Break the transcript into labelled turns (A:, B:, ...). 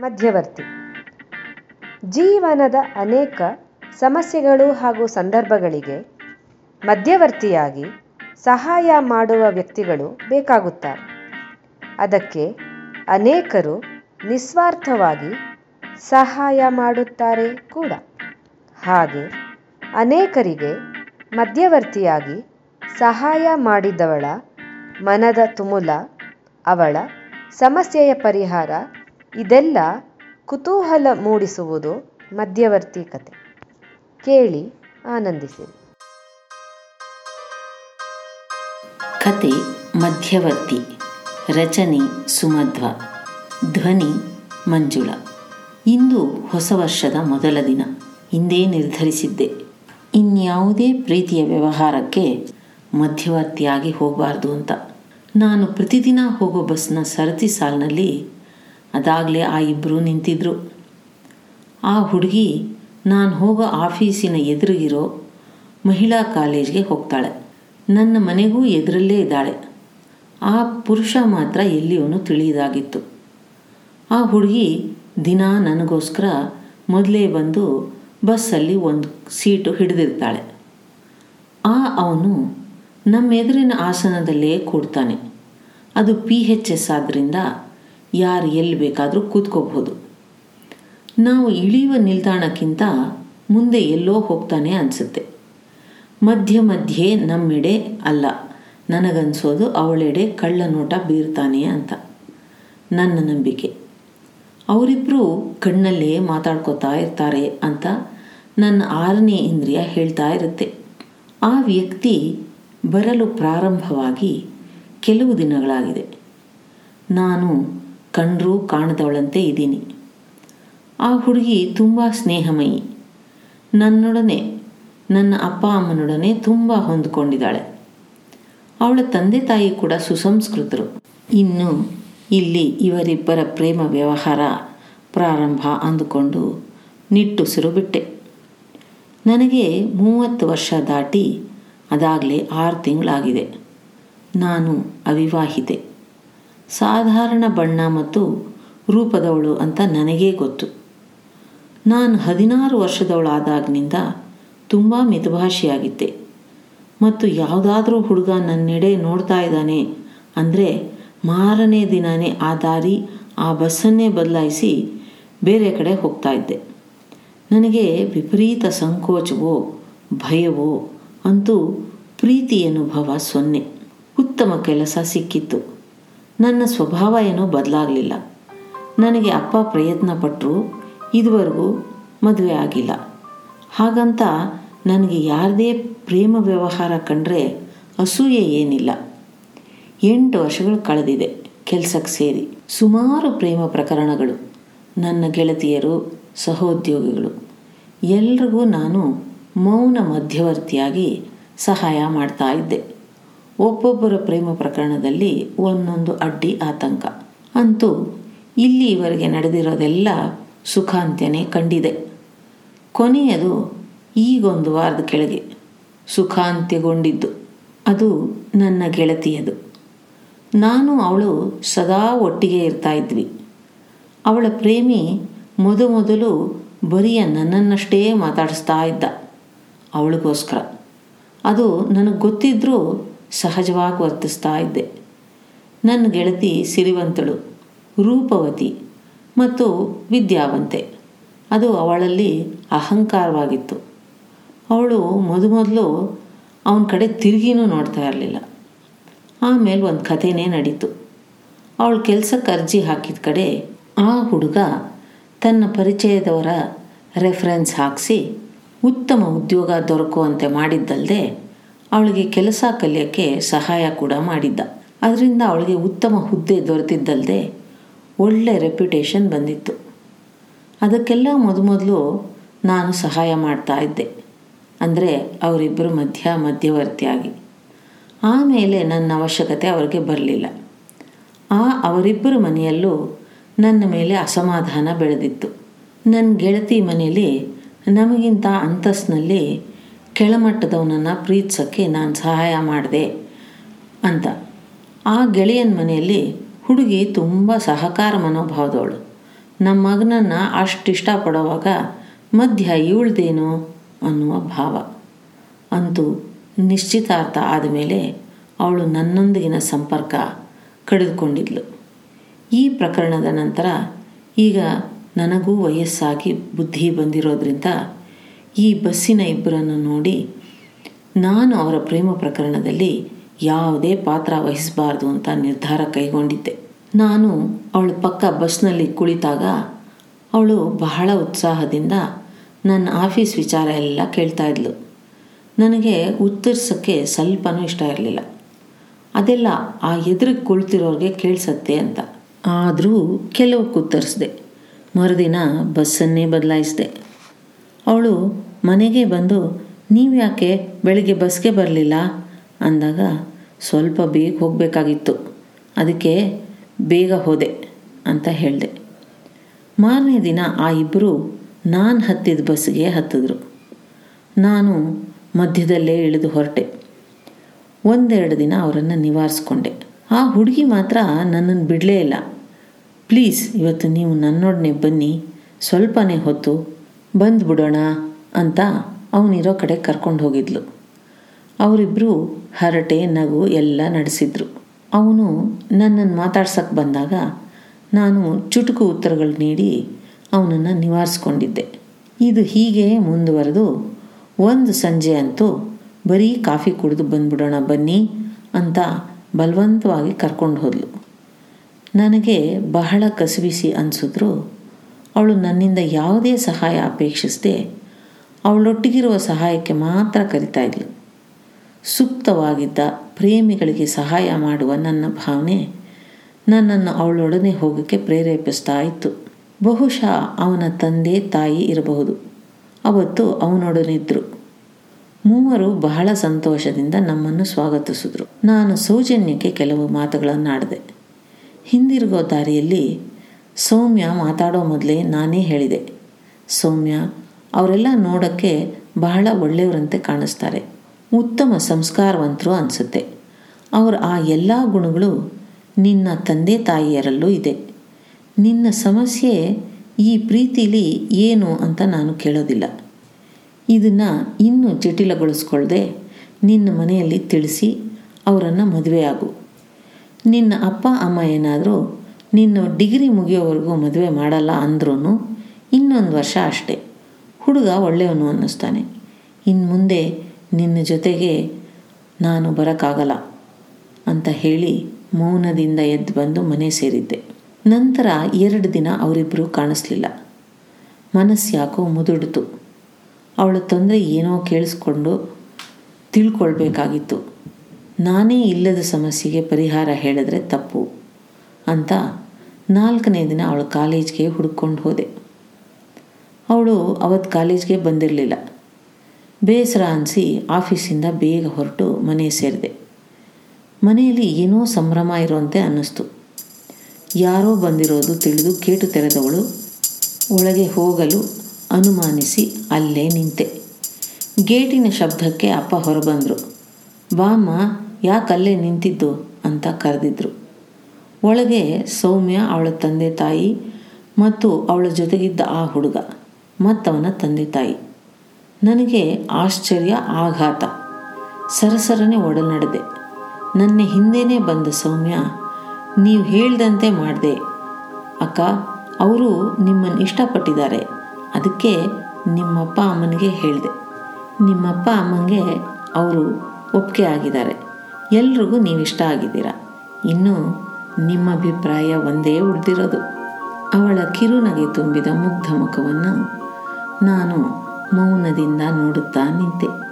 A: ಮಧ್ಯವರ್ತಿ. ಜೀವನದ ಅನೇಕ ಸಮಸ್ಯೆಗಳು ಹಾಗೂ ಸಂದರ್ಭಗಳಿಗೆ ಮಧ್ಯವರ್ತಿಯಾಗಿ ಸಹಾಯ ಮಾಡುವ ವ್ಯಕ್ತಿಗಳು ಬೇಕಾಗುತ್ತಾರೆ. ಅದಕ್ಕೆ ಅನೇಕರು ನಿಸ್ವಾರ್ಥವಾಗಿ ಸಹಾಯ ಮಾಡುತ್ತಾರೆ ಕೂಡ. ಹಾಗೆ ಅನೇಕರಿಗೆ ಮಧ್ಯವರ್ತಿಯಾಗಿ ಸಹಾಯ ಮಾಡಿದವಳ ಮನದ ತುಮುಲ ಅವಳ ಸಮಸ್ಯೆಯ ಪರಿಹಾರ ಇದೆಲ್ಲ ಕುತೂಹಲ ಮೂಡಿಸುವುದು ಮಧ್ಯವರ್ತಿ ಕತೆ. ಕೇಳಿ ಆನಂದಿಸಿರಿ
B: ಕತೆ ಮಧ್ಯವರ್ತಿ, ರಚನೆ ಸುಮಧ್ವ, ಧ್ವನಿ ಮಂಜುಳ. ಇಂದು ಹೊಸ ವರ್ಷದ ಮೊದಲ ದಿನ. ಹಿಂದೆ ನಿರ್ಧರಿಸಿದ್ದೆ. ಇನ್ಯಾವುದೇ ಪ್ರೀತಿಯ ವ್ಯವಹಾರಕ್ಕೆ ಮಧ್ಯವರ್ತಿಯಾಗಿ ಹೋಗಬಾರ್ದು ಅಂತ. ನಾನು ಪ್ರತಿದಿನ ಹೋಗೋ ಬಸ್ನ ಸರತಿ ಸಾಲಿನಲ್ಲಿ ಅದಾಗಲೇ ಆ ಇಬ್ಬರು ನಿಂತಿದ್ರು. ಆ ಹುಡುಗಿ ನಾನು ಹೋಗೋ ಆಫೀಸಿನ ಎದುರಿಗಿರೋ ಮಹಿಳಾ ಕಾಲೇಜ್ಗೆ ಹೋಗ್ತಾಳೆ. ನನ್ನ ಮನೆಗೂ ಎದುರಲ್ಲೇ ಇದ್ದಾಳೆ. ಆ ಪುರುಷ ಮಾತ್ರ ಎಲ್ಲಿಯವನು ತಿಳಿಯದಾಗಿತ್ತು. ಆ ಹುಡುಗಿ ದಿನ ನನಗೋಸ್ಕರ ಮೊದಲೇ ಬಂದು ಬಸ್ಸಲ್ಲಿ ಒಂದು ಸೀಟು ಹಿಡಿದಿರ್ತಾಳೆ. ಆ ಅವನು ನಮ್ಮ ಎದುರಿನ ಆಸನದಲ್ಲೇ ಕೂಡ್ತಾನೆ. ಅದು ಪಿ ಹೆಚ್ ಎಸ್ ಆದ್ದರಿಂದ ಯಾರು ಎಲ್ಲಿ ಬೇಕಾದರೂ ಕೂತ್ಕೋಬಹುದು. ನಾವು ಇಳಿಯುವ ನಿಲ್ದಾಣಕ್ಕಿಂತ ಮುಂದೆ ಎಲ್ಲೋ ಹೋಗ್ತಾನೆ ಅನಿಸುತ್ತೆ. ಮಧ್ಯ ಮಧ್ಯೆ ನಮ್ಮೆಡೆ ಅಲ್ಲ, ನನಗನ್ಸೋದು ಅವಳೆಡೆ ಕಳ್ಳ ನೋಟ ಬೀರ್ತಾನೆ ಅಂತ. ನನ್ನ ನಂಬಿಕೆ. ಅವರಿಬ್ಬರು ಕಣ್ಣಲ್ಲೇ ಮಾತಾಡ್ಕೋತಾ ಇರ್ತಾರೆ ಅಂತ ನನ್ನ ಆರನೇ ಇಂದ್ರಿಯ ಹೇಳ್ತಾ ಇರುತ್ತೆ. ಆ ವ್ಯಕ್ತಿ ಬರಲು ಪ್ರಾರಂಭವಾಗಿ ಕೆಲವು ದಿನಗಳಾಗಿದೆ. ನಾನು ಕಂಡ್ರೂ ಕಾಣದವಳಂತೆ ಇದ್ದೀನಿ. ಆ ಹುಡುಗಿ ತುಂಬ ಸ್ನೇಹಮಯಿ. ನನ್ನೊಡನೆ, ನನ್ನ ಅಪ್ಪ ಅಮ್ಮನೊಡನೆ ತುಂಬ ಹೊಂದಿಕೊಂಡಿದ್ದಾಳೆ. ಅವಳ ತಂದೆ ತಾಯಿ ಕೂಡ ಸುಸಂಸ್ಕೃತರು. ಇನ್ನು ಇಲ್ಲಿ ಇವರಿಬ್ಬರ ಪ್ರೇಮ ವ್ಯವಹಾರ ಪ್ರಾರಂಭ ಅಂದುಕೊಂಡು ನಿಟ್ಟುಸಿರು ಬಿಟ್ಟೆ. ನನಗೆ ಮೂವತ್ತು ವರ್ಷ ದಾಟಿ ಅದಾಗಲೇ ಆರು ತಿಂಗಳಾಗಿದೆ. ನಾನು ಅವಿವಾಹಿತೆ. ಸಾಧಾರಣ ಬಣ್ಣ ಮತ್ತು ರೂಪದವಳು ಅಂತ ನನಗೇ ಗೊತ್ತು. ನಾನು ಹದಿನಾರು ವರ್ಷದವಳಾದಾಗಿನಿಂದ ತುಂಬ ಮಿತಭಾಷಿಯಾಗಿದ್ದೆ. ಮತ್ತು ಯಾವುದಾದ್ರೂ ಹುಡುಗ ನನ್ನೆಡೆ ನೋಡ್ತಾ ಇದ್ದಾನೆ ಅಂದರೆ ಮಾರನೇ ದಿನವೇ ಆ ದಾರಿ ಆ ಬಸ್ಸನ್ನೇ ಬದಲಾಯಿಸಿ ಬೇರೆ ಕಡೆ ಹೋಗ್ತಾ ಇದ್ದೆ. ನನಗೆ ವಿಪರೀತ ಸಂಕೋಚವೋ, ಭಯವೋ ಅಂತೂ ಪ್ರೀತಿ ಅನುಭವ ಸೊನ್ನೆ. ಉತ್ತಮ ಕೆಲಸ ಸಿಕ್ಕಿತ್ತು. ನನ್ನ ಸ್ವಭಾವ ಏನೂ ಬದಲಾಗಲಿಲ್ಲ. ನನಗೆ ಅಪ್ಪ ಪ್ರಯತ್ನ ಪಟ್ಟರು ಇದುವರೆಗೂ ಮದುವೆ ಆಗಿಲ್ಲ. ಹಾಗಂತ ನನಗೆ ಯಾರದೇ ಪ್ರೇಮ ವ್ಯವಹಾರ ಕಂಡ್ರೆ ಅಸೂಯೆ ಏನಿಲ್ಲ. ಎಂಟು ವರ್ಷಗಳು ಕಳೆದಿದೆ ಕೆಲಸಕ್ಕೆ ಸೇರಿ. ಸುಮಾರು ಪ್ರೇಮ ಪ್ರಕರಣಗಳು, ನನ್ನ ಗೆಳತಿಯರು, ಸಹೋದ್ಯೋಗಿಗಳು. ಎಲ್ರಿಗೂ ನಾನು ಮೌನ ಮಧ್ಯವರ್ತಿಯಾಗಿ ಸಹಾಯ ಮಾಡ್ತಾ ಇದ್ದೆ. ಒಬ್ಬೊಬ್ಬರ ಪ್ರೇಮ ಪ್ರಕರಣದಲ್ಲಿ ಒಂದೊಂದು ಅಡ್ಡಿ ಆತಂಕ. ಅಂತೂ ಇಲ್ಲಿವರೆಗೆ ನಡೆದಿರೋದೆಲ್ಲ ಸುಖಾಂತ್ಯನೇ ಕಂಡಿದೆ. ಕೊನೆಯದು ಈಗೊಂದು ವಾರದ ಕೆಳಗೆ ಸುಖಾಂತ್ಯಗೊಂಡಿದ್ದು. ಅದು ನನ್ನ ಗೆಳತಿಯದು. ನಾನು ಅವಳು ಸದಾ ಒಟ್ಟಿಗೆ ಇರ್ತಾ ಇದ್ವಿ. ಅವಳ ಪ್ರೇಮಿ ಮೊದಮೊದಲು ಬರಿಯ ನನ್ನನ್ನಷ್ಟೇ ಮಾತಾಡಿಸ್ತಾ ಇದ್ದ. ಅವಳಿಗೋಸ್ಕರ. ಅದು ನನಗೆ ಗೊತ್ತಿದ್ದರೂ ಸಹಜವಾಗಿ ವರ್ತಿಸ್ತಾ ಇದ್ದೆ. ನನ್ನ ಗೆಳತಿ ಸಿರಿವಂತಳು, ರೂಪವತಿ ಮತ್ತು ವಿದ್ಯಾವಂತೆ. ಅದು ಅವಳಲ್ಲಿ ಅಹಂಕಾರವಾಗಿತ್ತು. ಅವಳು ಮೊದಮೊದಲು ಅವನ ಕಡೆ ತಿರುಗಿನೂ ನೋಡ್ತಾ ಇರಲಿಲ್ಲ. ಆಮೇಲೆ ಒಂದು ಕಥೆನೇ ನಡೀತು. ಅವಳು ಕೆಲಸಕ್ಕೆ ಅರ್ಜಿ ಹಾಕಿದ ಕಡೆ ಆ ಹುಡುಗ ತನ್ನ ಪರಿಚಯದವರ ರೆಫರೆನ್ಸ್ ಹಾಕಿಸಿ ಉತ್ತಮ ಉದ್ಯೋಗ ದೊರಕುವಂತೆ ಮಾಡಿದ್ದಲ್ಲದೆ ಅವಳಿಗೆ ಕೆಲಸ ಕಲಿಯೋಕ್ಕೆ ಸಹಾಯ ಕೂಡ ಮಾಡಿದ್ದ. ಅದರಿಂದ ಅವಳಿಗೆ ಉತ್ತಮ ಹುದ್ದೆ ದೊರೆತಿದ್ದಲ್ಲದೆ ಒಳ್ಳೆ ರೆಪ್ಯುಟೇಷನ್ ಬಂದಿತ್ತು. ಅದಕ್ಕೆಲ್ಲ ಮೊದಮೊದಲು ನಾನು ಸಹಾಯ ಮಾಡ್ತಾ ಇದ್ದೆ. ಅಂದರೆ ಅವರಿಬ್ಬರು ಮಧ್ಯ ಮಧ್ಯವರ್ತಿಯಾಗಿ. ಆಮೇಲೆ ನನ್ನ ಅವಶ್ಯಕತೆ ಅವರಿಗೆ ಬರಲಿಲ್ಲ. ಆ ಅವರಿಬ್ಬರ ಮನೆಯಲ್ಲೂ ನನ್ನ ಮೇಲೆ ಅಸಮಾಧಾನ ಬೆಳೆದಿತ್ತು. ನನ್ನ ಗೆಳತಿ ಮನೆಯಲ್ಲಿ ನಮಗಿಂತ ಅಂತಸ್ತಿನಲ್ಲಿ ಕೆಳಮಟ್ಟದವನನ್ನು ಪ್ರೀತಿಸೋಕ್ಕೆ ನಾನು ಸಹಾಯ ಮಾಡಿದೆ ಅಂತ. ಆ ಗೆಳೆಯನ ಮನೆಯಲ್ಲಿ ಹುಡುಗಿ ತುಂಬ ಸಹಕಾರ ಮನೋಭಾವದವಳು. ನಮ್ಮ ಮಗನನ್ನು ಅಷ್ಟು ಇಷ್ಟಪಡೋವಾಗ ಮಧ್ಯ ಇವಳ್ದೇನು ಅನ್ನುವ ಭಾವ. ಅಂತೂ ನಿಶ್ಚಿತಾರ್ಥ ಆದಮೇಲೆ ಅವಳು ನನ್ನೊಂದಿಗಿನ ಸಂಪರ್ಕ ಕಡಿದುಕೊಂಡಿದ್ಲು. ಈ ಪ್ರಕರಣದ ನಂತರ ಈಗ ನನಗೂ ವಯಸ್ಸಾಗಿ ಬುದ್ಧಿ ಬಂದಿರೋದ್ರಿಂದ ಈ ಬಸ್ಸಿನ ಇಬ್ಬರನ್ನು ನೋಡಿ ನಾನು ಅವರ ಪ್ರೇಮ ಪ್ರಕರಣದಲ್ಲಿ ಯಾವುದೇ ಪಾತ್ರ ವಹಿಸಬಾರ್ದು ಅಂತ ನಿರ್ಧಾರ ಕೈಗೊಂಡಿದ್ದೆ. ನಾನು ಅವಳ ಪಕ್ಕ ಬಸ್ನಲ್ಲಿ ಕುಳಿತಾಗ ಅವಳು ಬಹಳ ಉತ್ಸಾಹದಿಂದ ನನ್ನ ಆಫೀಸ್ ವಿಚಾರ ಎಲ್ಲ ಕೇಳ್ತಾ ಇದ್ಲು. ನನಗೆ ಉತ್ತರಿಸೋಕ್ಕೆ ಸ್ವಲ್ಪನೂ ಇಷ್ಟ ಇರಲಿಲ್ಲ. ಅದೆಲ್ಲ ಆ ಎದುರಿಗೆ ಕುಳಿತಿರೋರಿಗೆ ಕೇಳಿಸತ್ತೆ ಅಂತ. ಆದರೂ ಕೆಲವಕ್ಕೆ ಉತ್ತರಿಸಿದೆ ಮರುದಿನ ಬಸ್ಸನ್ನೇ ಬದಲಾಯಿಸಿದೆ. ಅವಳು ಮನೆಗೆ ಬಂದು, ನೀವು ಯಾಕೆ ಬೆಳಿಗ್ಗೆ ಬಸ್ಗೆ ಬರಲಿಲ್ಲ? ಅಂದಾಗ, ಸ್ವಲ್ಪ ಬೇಗ ಹೋಗಬೇಕಾಗಿತ್ತು. ಅದಕ್ಕೆ ಬೇಗ ಹೋದೆ ಅಂತ ಹೇಳಿದೆ. ಮಾರನೇ ದಿನ ಆ ಇಬ್ಬರು ನಾನು ಹತ್ತಿದ ಬಸ್ಗೆ ಹತ್ತಿದ್ರು. ನಾನು ಮಧ್ಯದಲ್ಲೇ ಇಳಿದು ಹೊರಟೆ. ಒಂದೆರಡು ದಿನ ಅವರನ್ನು ನಿವಾರಿಸ್ಕೊಂಡೆ. ಆ ಹುಡುಗಿ ಮಾತ್ರ ನನ್ನನ್ನು ಬಿಡಲೇ ಇಲ್ಲ. ಪ್ಲೀಸ್, ಇವತ್ತು ನೀವು ನನ್ನೊಡನೆ ಬನ್ನಿ. ಸ್ವಲ್ಪನೇ ಹೊತ್ತು ಬಂದ್ಬಿಡೋಣ ಅಂತ ಅವನಿರೋ ಕಡೆ ಕರ್ಕೊಂಡು ಹೋಗಿದ್ಲು. ಅವರಿಬ್ಬರು ಹರಟೆ, ನಗು ಎಲ್ಲ ನಡೆಸಿದ್ರು. ಅವನು ನನ್ನನ್ನು ಮಾತಾಡ್ಸಕ್ಕೆ ಬಂದಾಗ ನಾನು ಚುಟುಕು ಉತ್ತರಗಳು ನೀಡಿ ಅವನನ್ನು ನಿವಾರಿಸ್ಕೊಂಡಿದ್ದೆ. ಇದು ಹೀಗೆ ಮುಂದುವರೆದು ಒಂದು ಸಂಜೆ ಅಂತೂ ಬರೀ ಕಾಫಿ ಕುಡಿದು ಬಂದ್ಬಿಡೋಣ ಬನ್ನಿ ಅಂತ ಬಲವಂತವಾಗಿ ಕರ್ಕೊಂಡು ಹೋದ್ಲು. ನನಗೆ ಬಹಳ ಕಸಿವಿಸಿ ಅನಿಸಿದ್ರು ಅವಳು ನನ್ನಿಂದ ಯಾವುದೇ ಸಹಾಯ ಅಪೇಕ್ಷಿಸದೆ ಅವಳೊಟ್ಟಿಗಿರುವ ಸಹಾಯಕ್ಕೆ ಮಾತ್ರ ಕರಿತಾ ಇದ್ಲು. ಸೂಕ್ತವಾಗಿದ್ದ ಪ್ರೇಮಿಗಳಿಗೆ ಸಹಾಯ ಮಾಡುವ ನನ್ನ ಭಾವನೆ ನನ್ನನ್ನು ಅವಳೊಡನೆ ಹೋಗೋಕ್ಕೆ ಪ್ರೇರೇಪಿಸ್ತಾ ಇತ್ತು. ಬಹುಶಃ ಅವನ ತಂದೆ ತಾಯಿ ಇರಬಹುದು. ಅವತ್ತು ಅವನೊಡನಿದ್ರು ಮೂವರು ಬಹಳ ಸಂತೋಷದಿಂದ ನಮ್ಮನ್ನು ಸ್ವಾಗತಿಸಿದ್ರು. ನಾನು ಸೌಜನ್ಯಕ್ಕೆ ಕೆಲವು ಮಾತುಗಳನ್ನಾಡಿದೆ. ಹಿಂದಿರುಗೋ ದಾರಿಯಲ್ಲಿ ಸೌಮ್ಯ ಮಾತಾಡೋ ಮೊದಲೇ ನಾನೇ ಹೇಳಿದೆ. ಸೌಮ್ಯ, ಅವರೆಲ್ಲ ನೋಡೋಕ್ಕೆ ಬಹಳ ಒಳ್ಳೆಯವರಂತೆ ಕಾಣಿಸ್ತಾರೆ. ಉತ್ತಮ ಸಂಸ್ಕಾರವಂತರು ಅನಿಸುತ್ತೆ. ಅವರ ಆ ಎಲ್ಲ ಗುಣಗಳು ನಿನ್ನ ತಂದೆ ತಾಯಿಯರಲ್ಲೂ ಇದೆ. ನಿನ್ನ ಸಮಸ್ಯೆ ಈ ಪ್ರೀತಿಲಿ ಏನು ಅಂತ ನಾನು ಕೇಳೋದಿಲ್ಲ. ಇದನ್ನು ಇನ್ನೂ ಜಟಿಲಗೊಳಿಸ್ಕೊಳ್ಳದೆ ನಿನ್ನ ಮನೆಯಲ್ಲಿ ತಿಳಿಸಿ ಅವರನ್ನು ಮದುವೆಯಾಗು ನಿನ್ನ ಅಪ್ಪ, ಅಮ್ಮ ಏನಾದರೂ ನಿನ್ನ ಡಿಗ್ರಿ ಮುಗಿಯೋವರೆಗೂ ಮದುವೆ ಮಾಡಲ್ಲ ಅಂದ್ರೂ ಇನ್ನೊಂದು ವರ್ಷ ಅಷ್ಟೇ. ಹುಡುಗ ಒಳ್ಳೆಯವನು ಅನ್ನಿಸ್ತಾನೆ. ಇನ್ನು ಮುಂದೆ ನಿನ್ನ ಜೊತೆಗೆ ನಾನು ಬರೋಕ್ಕಾಗಲ್ಲ ಅಂತ ಹೇಳಿ ಮೌನದಿಂದ ಎದ್ದು ಬಂದು ಮನೆ ಸೇರಿದ್ದೆ. ನಂತರ ಎರಡು ದಿನ ಅವರಿಬ್ಬರು ಕಾಣಿಸ್ಲಿಲ್ಲ. ಮನಸ್ಸು ಯಾಕೋ ಮುದುಡಿತು. ಅವಳ ತೊಂದರೆ ಏನೋ ಕೇಳಿಸ್ಕೊಂಡು ತಿಳ್ಕೊಳ್ಬೇಕಾಗಿತ್ತು. ನಾನೇ ಇಲ್ಲದ ಸಮಸ್ಯೆಗೆ ಪರಿಹಾರ ಹೇಳಿದ್ರೆ ತಪ್ಪು. ಅಂತ ನಾಲ್ಕನೇ ದಿನ ಅವಳ ಕಾಲೇಜ್ಗೆ ಹುಡ್ಕೊಂಡು ಹೋದೆ. ಅವಳು ಅವತ್ತು ಕಾಲೇಜ್ಗೆ ಬಂದಿರಲಿಲ್ಲ. ಬೇಸರ ಅನಿಸಿ ಆಫೀಸಿಂದ ಬೇಗ ಹೊರಟು ಮನೆ ಸೇರಿದೆ. ಮನೆಯಲ್ಲಿ ಏನೋ ಸಂಭ್ರಮ ಇರುವಂತೆ ಅನ್ನಿಸ್ತು. ಯಾರೋ ಬಂದಿರೋದು ತಿಳಿದು ಕೇಟು ತೆರೆದವಳು ಒಳಗೆ ಹೋಗಲು ಅನುಮಾನಿಸಿ ಅಲ್ಲೇ ನಿಂತೆ. ಗೇಟಿನ ಶಬ್ದಕ್ಕೆ ಅಪ್ಪ ಹೊರಬಂದರು. ಬಾಮ್ಮ, ಯಾಕಲ್ಲೇ ನಿಂತಿದ್ದು? ಅಂತ ಕರೆದಿದ್ರು. ಒಳಗೆ ಸೌಮ್ಯ ಅವಳ ತಂದೆ ತಾಯಿ ಮತ್ತು ಅವಳ ಜೊತೆಗಿದ್ದ ಆ ಹುಡುಗ, ಮತ್ತವನ ತಂದೆ ತಾಯಿ. ನನಗೆ ಆಶ್ಚರ್ಯ, ಆಘಾತ. ಸರಸರನೆ ಒಡನಡೆದೆ. ನನ್ನ ಹಿಂದೆನೇ ಬಂದ ಸೌಮ್ಯ, ನೀವು ಹೇಳ್ದಂತೆ ಮಾಡಿದೆ. ಅಕ್ಕ, ಅವರು ನಿಮ್ಮನ್ನು ಇಷ್ಟಪಟ್ಟಿದ್ದಾರೆ. ಅದಕ್ಕೆ ನಿಮ್ಮಪ್ಪ ಅಮ್ಮನಿಗೆ ಹೇಳಿದೆ. ನಿಮ್ಮಪ್ಪ ಅಮ್ಮನಿಗೆ ಅವರು ಒಪ್ಪಿಗೆ ಆಗಿದ್ದಾರೆ. ಎಲ್ರಿಗೂ ನೀವು ಇಷ್ಟ ಆಗಿದ್ದೀರಾ. ಇನ್ನು ನಿಮ್ಮ ಅಭಿಪ್ರಾಯ ಒಂದೇ ಉಳಿದಿರೋದು. ಅವಳ ಕಿರುನಗೆ ತುಂಬಿದ ಮುಗ್ಧ ಮುಖವನ್ನು ನಾನು ಮೌನದಿಂದ ನೋಡುತ್ತಾ ನಿಂತೆ.